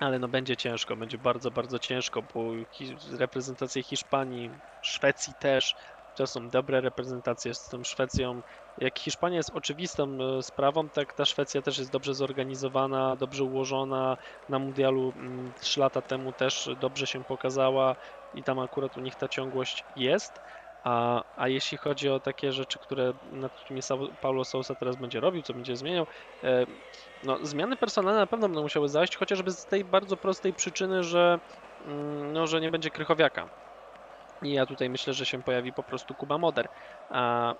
ale no będzie ciężko, będzie bardzo, bardzo ciężko, bo reprezentacje Hiszpanii, Szwecji też, to są dobre reprezentacje z tą Szwecją. Jak Hiszpania jest oczywistą e, sprawą, tak ta Szwecja też jest dobrze zorganizowana, dobrze ułożona. Na mundialu 3 lata temu też dobrze się pokazała i tam akurat u nich ta ciągłość jest. A, a jeśli chodzi o takie rzeczy, które nad którymi Paulo Sousa teraz będzie robił, co będzie zmieniał, e, no, zmiany personalne na pewno będą musiały zajść, chociażby z tej bardzo prostej przyczyny, że, mm, no, że nie będzie Krychowiaka. I ja tutaj myślę, że się pojawi po prostu Kuba Moder. A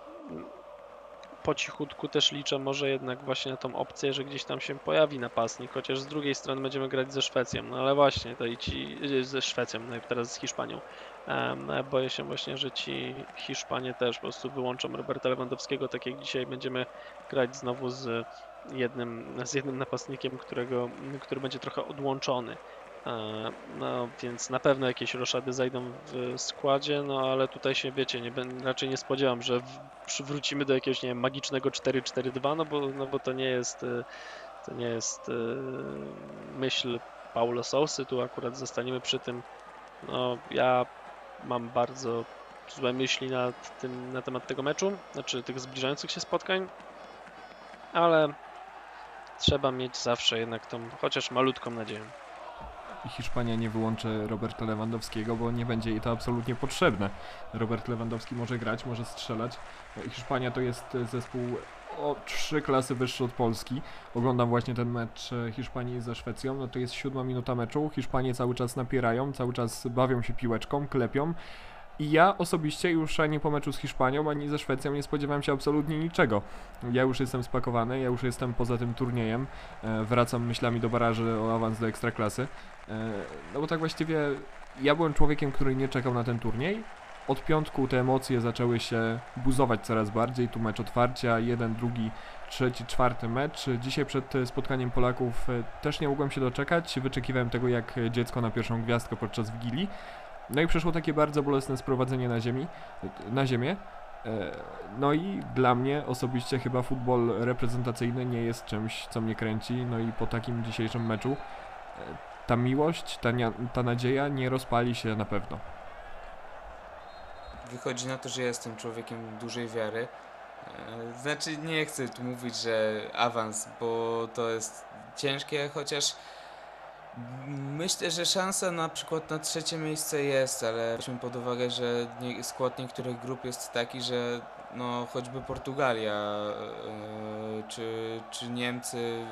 po cichutku też liczę może jednak właśnie na tą opcję, że gdzieś tam się pojawi napastnik, chociaż z drugiej strony będziemy grać ze Szwecją. No ale właśnie, to i ci ze Szwecją, no i teraz z Hiszpanią. Boję się właśnie, że ci Hiszpanie też po prostu wyłączą Roberta Lewandowskiego, tak jak dzisiaj będziemy grać znowu z jednym, z jednym napastnikiem, którego, który będzie trochę odłączony. E, No więc na pewno jakieś roszady zajdą w składzie, no ale tutaj się wiecie, nie, raczej nie spodziewam, że w, przywrócimy do jakiegoś nie wiem, magicznego 4-4-2, no bo, no bo to nie jest e, to nie jest e, myśl Paulo Sousy, tu akurat zostaniemy przy tym. No ja mam bardzo złe myśli nad tym, na temat tego meczu, znaczy tych zbliżających się spotkań, ale trzeba mieć zawsze jednak tą chociaż malutką nadzieję. Hiszpania nie wyłączy Roberta Lewandowskiego, bo nie będzie jej to absolutnie potrzebne. Robert Lewandowski może grać, może strzelać. Hiszpania to jest zespół o trzy klasy wyższy od Polski. Oglądam właśnie ten mecz e, Hiszpanii ze Szwecją. No to jest siódma minuta meczu. Hiszpanie cały czas napierają, cały czas bawią się piłeczką, klepią. I ja osobiście już ani po meczu z Hiszpanią, ani ze Szwecją nie spodziewałem się absolutnie niczego. Ja już jestem spakowany, ja już jestem poza tym turniejem. E, wracam myślami do baraży o awans do ekstraklasy. E, No bo tak właściwie ja byłem człowiekiem, który nie czekał na ten turniej. Od piątku te emocje zaczęły się buzować coraz bardziej. Tu mecz otwarcia, jeden, drugi, trzeci, czwarty mecz. Dzisiaj przed spotkaniem Polaków e, też nie mogłem się doczekać. Wyczekiwałem tego jak dziecko na pierwszą gwiazdkę podczas Wigilii. No i przyszło takie bardzo bolesne sprowadzenie na ziemi, na ziemię. E, No i dla mnie osobiście chyba futbol reprezentacyjny nie jest czymś, co mnie kręci. No i po takim dzisiejszym meczu e, ta miłość, ta, ta nadzieja nie rozpali się na pewno. Wychodzi na to, że jestem człowiekiem dużej wiary. E, Znaczy, nie chcę tu mówić, że awans, bo to jest ciężkie, chociaż myślę, że szansa na przykład na trzecie miejsce jest, ale weźmy pod uwagę, że skład niektórych grup jest taki, że no choćby Portugalia e, czy, czy Niemcy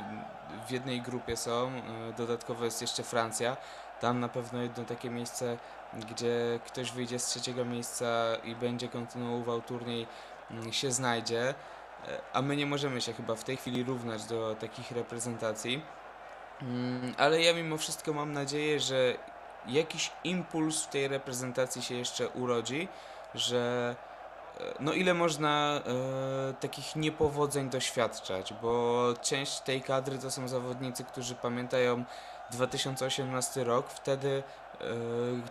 w jednej grupie są, e, dodatkowo jest jeszcze Francja. Tam na pewno jedno takie miejsce gdzie ktoś wyjdzie z trzeciego miejsca i będzie kontynuował turniej, mm, się znajdzie. E, A my nie możemy się chyba w tej chwili równać do takich reprezentacji. Mm, Ale ja mimo wszystko mam nadzieję, że jakiś impuls w tej reprezentacji się jeszcze urodzi, że e, no ile można e, takich niepowodzeń doświadczać, bo część tej kadry to są zawodnicy, którzy pamiętają 2018 rok, wtedy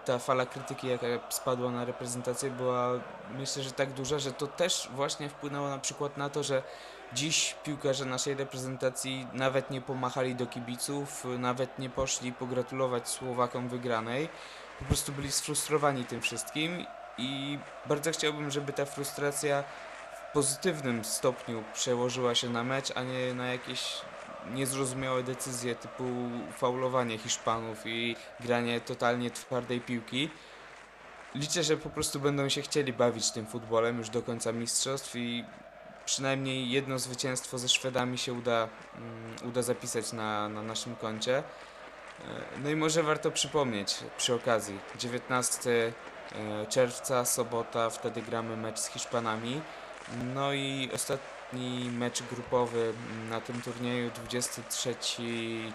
ta fala krytyki, jaka spadła na reprezentację, była myślę, że tak duża, że to też właśnie wpłynęło na przykład na to, że dziś piłkarze naszej reprezentacji nawet nie pomachali do kibiców, nawet nie poszli pogratulować Słowakom wygranej. Po prostu byli sfrustrowani tym wszystkim i bardzo chciałbym, żeby ta frustracja w pozytywnym stopniu przełożyła się na mecz, a nie na jakieś niezrozumiałe decyzje typu faulowanie Hiszpanów i granie totalnie twardej piłki. Liczę, że po prostu będą się chcieli bawić tym futbolem już do końca mistrzostw i przynajmniej jedno zwycięstwo ze Szwedami się uda, mm, uda zapisać na, na naszym koncie. E, No i może warto przypomnieć przy okazji, 19 e, czerwca, sobota, wtedy gramy mecz z Hiszpanami. No i ostatni mecz grupowy na tym turnieju, 23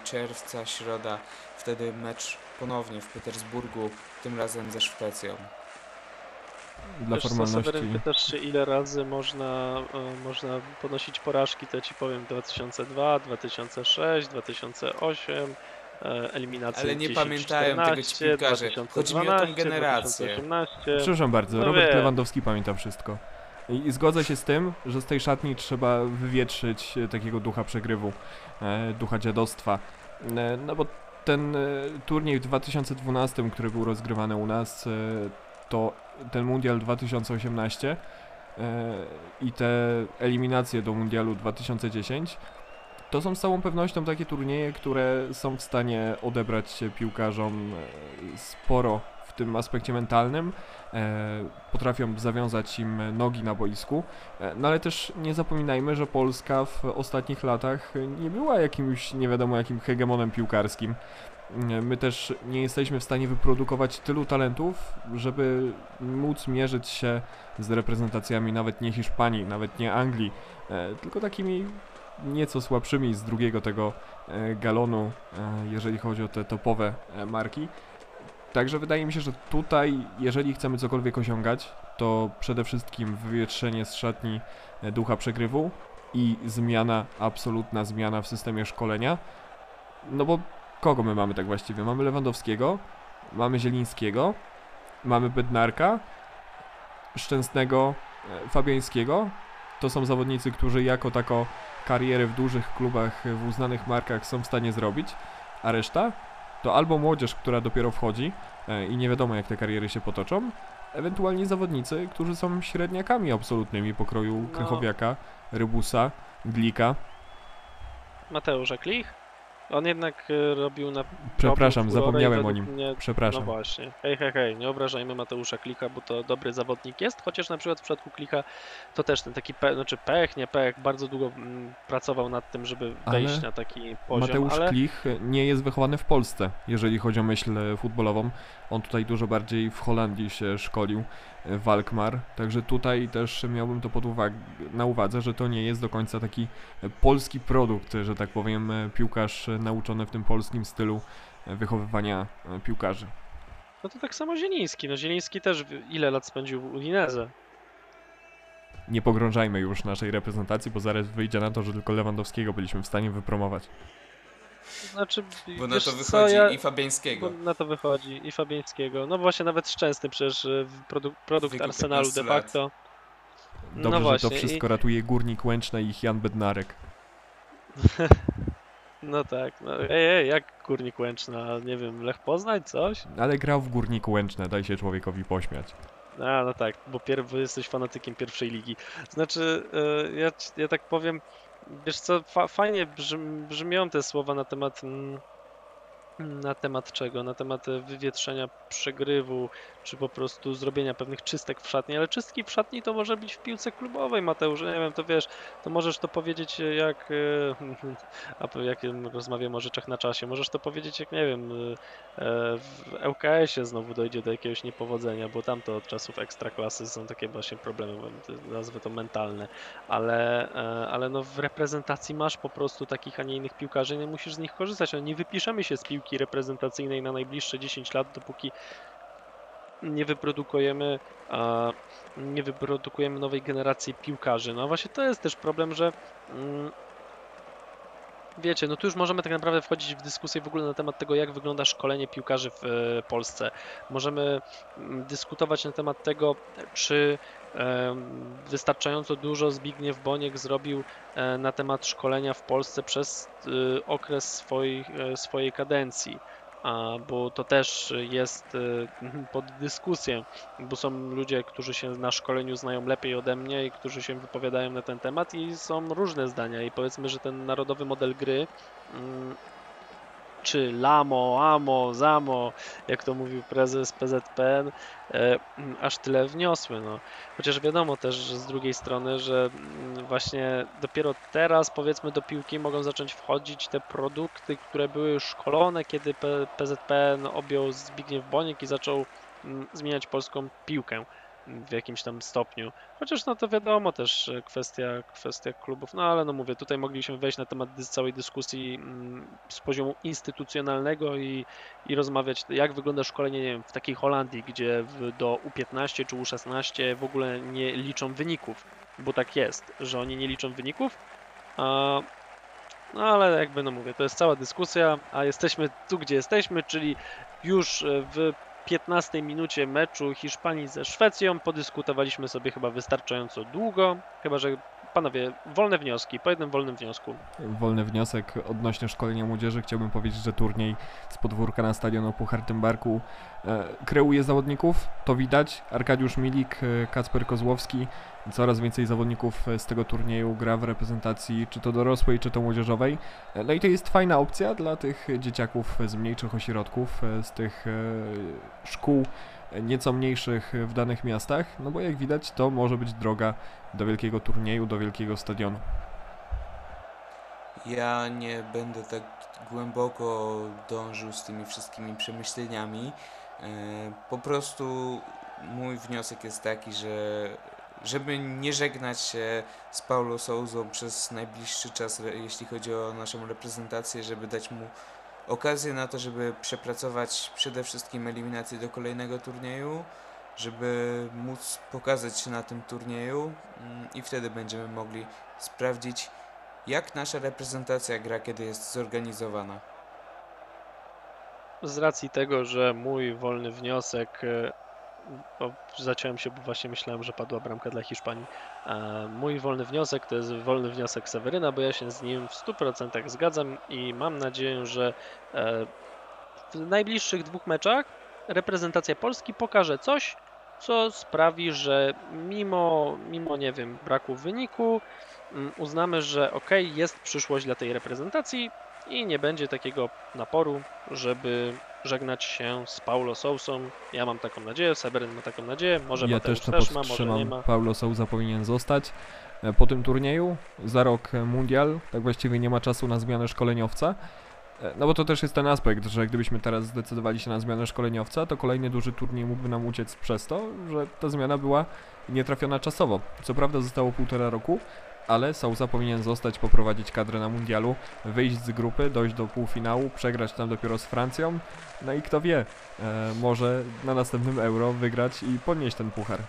czerwca, środa, wtedy mecz ponownie w Petersburgu, tym razem ze Szwecją. Dla Wiesz co, formalności. Seweryn, pytasz się ile razy można, e, można ponosić porażki, to ci powiem 2002, 2006, 2008, e, eliminacje Ale nie 10, pamiętają tego ci 14, piłkarze. Chodzi mi o 2012, generację. 2018. Przepraszam bardzo, No Robert wiem. Lewandowski pamięta wszystko. I, I zgodzę się z tym, że z tej szatni trzeba wywietrzyć e, takiego ducha przegrywu, e, ducha dziadostwa. E, no bo ten turniej w 2012, który był rozgrywany u nas, to ten Mundial 2018 e, i te eliminacje do Mundialu 2010 to są z całą pewnością takie turnieje, które są w stanie odebrać piłkarzom sporo tym aspekcie mentalnym, e, potrafią zawiązać im nogi na boisku, e, no ale też nie zapominajmy, że Polska w ostatnich latach nie była jakimś nie wiadomo jakim hegemonem piłkarskim. E, My też nie jesteśmy w stanie wyprodukować tylu talentów, żeby móc mierzyć się z reprezentacjami nawet nie Hiszpanii, nawet nie Anglii, tylko takimi nieco słabszymi z drugiego tego galonu, jeżeli chodzi o te topowe marki. Także wydaje mi się, że tutaj, jeżeli chcemy cokolwiek osiągać, to przede wszystkim wywietrzenie z szatni e, ducha przegrywu i zmiana, absolutna zmiana w systemie szkolenia. No bo kogo my mamy tak właściwie? Mamy Lewandowskiego, mamy Zielińskiego, mamy Bednarka, Szczęsnego, e, Fabiańskiego. To są zawodnicy, którzy jako tako karierę w dużych klubach, w uznanych markach są w stanie zrobić, a reszta to albo młodzież, która dopiero wchodzi e, i nie wiadomo jak te kariery się potoczą, ewentualnie zawodnicy, którzy są średniakami absolutnymi pokroju No. Krychowiaka, Rybusa, Glika. Mateusz Klich? On jednak e, robił na Przepraszam, zapomniałem o nim. Mnie, Przepraszam. No właśnie. Hej, hej, hej, nie obrażajmy Mateusza Klika, bo to dobry zawodnik jest, chociaż na przykład w przypadku Klika to też ten taki pe, znaczy pech, nie pech, bardzo długo mm, pracował nad tym, żeby Ale wejść na taki poziom, Mateusz ale Klich nie jest wychowany w Polsce, jeżeli chodzi o myśl e, futbolową. On tutaj dużo bardziej w Holandii się szkolił, w Alkmaar. Także tutaj też miałbym to pod uwag- na uwadze, że to nie jest do końca taki e, polski produkt, że tak powiem, e, piłkarz e, nauczony w tym polskim stylu wychowywania piłkarzy. no to tak samo Zieliński. No Zieliński też ile lat spędził w Udineze? Nie pogrążajmy już naszej reprezentacji, bo zaraz wyjdzie na to, że tylko Lewandowskiego byliśmy w stanie wypromować. Znaczy, Bo na to co, wychodzi ja, i Fabiańskiego. bo na to wychodzi i Fabiańskiego. No właśnie nawet Szczęsny przecież e, w produ produkt Arsenalu de 15 lat. facto. Dobrze, no że właśnie, to i- wszystko ratuje Górnik Łęczna i Jan Bednarek. No tak, no ej, ej, jak Górnik Łęczna, nie wiem, Lech Poznań, coś? Ale grał w Górniku Łęczne, daj się człowiekowi pośmiać. A, no tak, bo pier- bo jesteś fanatykiem pierwszej ligi. Znaczy, e, ja, ja tak powiem, wiesz co, fa fajnie brzm brzmią te słowa na temat... Mm, na temat czego? Na temat e, wywietrzenia przegrywu, czy po prostu zrobienia pewnych czystek w szatni, ale czystki w szatni to może być w piłce klubowej, Mateusz, nie wiem, to wiesz, to możesz to powiedzieć e, jak, e, a jak rozmawiam o rzeczach na czasie, możesz to powiedzieć jak, nie wiem, e, w ŁKS-ie znowu dojdzie do jakiegoś niepowodzenia, bo tam to od czasów ekstraklasy są takie właśnie problemy, nazwę to mentalne, ale, ale no w reprezentacji masz po prostu takich, a nie innych piłkarzy nie musisz z nich korzystać. No nie wypiszemy się z piłki reprezentacyjnej na najbliższe 10 lat, dopóki nie wyprodukujemy, nie wyprodukujemy nowej generacji piłkarzy. No właśnie to jest też problem, że mm, wiecie, no tu już możemy tak naprawdę wchodzić w dyskusję w ogóle na temat tego, jak wygląda szkolenie piłkarzy w e, Polsce. Możemy mm, dyskutować na temat tego, czy em, wystarczająco dużo Zbigniew Boniek zrobił e, na temat szkolenia w Polsce przez e, okres e, swojej kadencji. Bo to też jest e, pod dyskusję, bo są ludzie, którzy się na szkoleniu znają lepiej ode mnie i którzy się wypowiadają na ten temat i są różne zdania i powiedzmy, że ten narodowy model gry mm, czy lamo, amo, zamo, jak to mówił prezes PZPN, e, aż tyle wniosły. No. Chociaż wiadomo też z drugiej strony, że mm, właśnie dopiero teraz powiedzmy do piłki mogą zacząć wchodzić te produkty, które były szkolone, kiedy PZPN objął Zbigniew Boniek i zaczął mm, zmieniać polską piłkę w jakimś tam stopniu. Chociaż no to wiadomo też kwestia, kwestia klubów, no ale no mówię, tutaj mogliśmy wejść na temat całej dyskusji mm, z poziomu instytucjonalnego i, i rozmawiać, jak wygląda szkolenie, nie wiem, w takiej Holandii, gdzie w, do U15 czy U16 w ogóle nie liczą wyników, bo tak jest, że oni nie liczą wyników, a, no ale jakby no mówię, to jest cała dyskusja, a jesteśmy tu, gdzie jesteśmy, czyli już w 15 minucie meczu Hiszpanii ze Szwecją. Podyskutowaliśmy sobie chyba wystarczająco długo. Chyba, że panowie, wolne wnioski, po jednym wolnym wniosku. Wolny wniosek odnośnie szkolenia młodzieży. Chciałbym powiedzieć, że turniej z podwórka na stadionu Puchar Tymbarku e, kreuje zawodników, to widać. Arkadiusz Milik, e, Kacper Kozłowski, coraz więcej zawodników e, z tego turnieju gra w reprezentacji, czy to dorosłej, czy to młodzieżowej. E, No i to jest fajna opcja dla tych dzieciaków z mniejszych ośrodków, e, z tych szkół nieco mniejszych w danych miastach, no bo jak widać to może być droga do wielkiego turnieju, do wielkiego stadionu. Ja nie będę tak głęboko dążył z tymi wszystkimi przemyśleniami. Po prostu mój wniosek jest taki, że żeby nie żegnać się z Paulo Souzą przez najbliższy czas, jeśli chodzi o naszą reprezentację, żeby dać mu okazję na to, żeby przepracować przede wszystkim eliminację do kolejnego turnieju, żeby móc pokazać się na tym turnieju mm, i wtedy będziemy mogli sprawdzić, jak nasza reprezentacja gra, kiedy jest zorganizowana? Z racji tego, że mój wolny wniosek, bo zaciąłem się, bo właśnie myślałem, że padła bramka dla Hiszpanii. E, Mój wolny wniosek to jest wolny wniosek Seweryna, bo ja się z nim w 100% zgadzam i mam nadzieję, że e, w najbliższych dwóch meczach reprezentacja Polski pokaże coś, co sprawi, że mimo, mimo nie wiem, braku wyniku, mm, uznamy, że ok, jest przyszłość dla tej reprezentacji i nie będzie takiego naporu, żeby żegnać się z Paulo Sousą. Ja mam taką nadzieję, Seweryn ma taką nadzieję, może ja Mateusz też też ma, może nie ma. Paulo Souza powinien zostać e, po tym turnieju. Za rok mundial, tak właściwie nie ma czasu na zmianę szkoleniowca. E, No bo to też jest ten aspekt, że gdybyśmy teraz zdecydowali się na zmianę szkoleniowca, to kolejny duży turniej mógłby nam uciec przez to, że ta zmiana była nietrafiona czasowo. Co prawda zostało półtora roku, ale Souza powinien zostać, poprowadzić kadrę na mundialu, wyjść z grupy, dojść do półfinału, przegrać tam dopiero z Francją. No i kto wie, e, może na następnym Euro wygrać i podnieść ten puchar.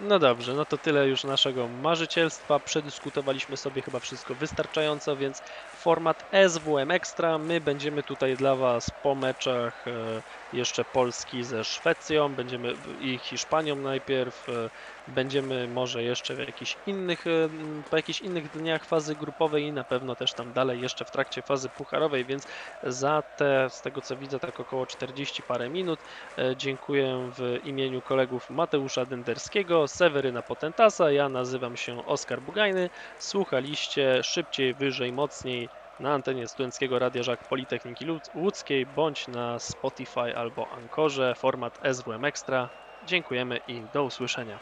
No dobrze, no to tyle już naszego marzycielstwa. Przedyskutowaliśmy sobie chyba wszystko wystarczająco, więc format SWM Extra. My będziemy tutaj dla Was po meczach e, jeszcze Polski ze Szwecją, będziemy i Hiszpanią najpierw. e, Będziemy może jeszcze w jakichś innych, e, po jakichś innych dniach fazy grupowej i na pewno też tam dalej jeszcze w trakcie fazy pucharowej, więc za te, z tego co widzę, tak około 40 parę minut E, Dziękuję w imieniu kolegów Mateusza Denderskiego, Seweryna Potentasa. Ja nazywam się Oskar Bugajny. Słuchaliście szybciej, wyżej, mocniej na antenie Studenckiego Radia Żak Politechniki Łódzkiej bądź na Spotify albo Ankorze, format SWM Extra. Dziękujemy i do usłyszenia.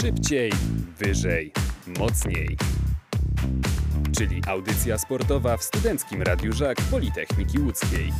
Szybciej, wyżej, mocniej. Czyli audycja sportowa w Studenckim Radiu Żak Politechniki Łódzkiej.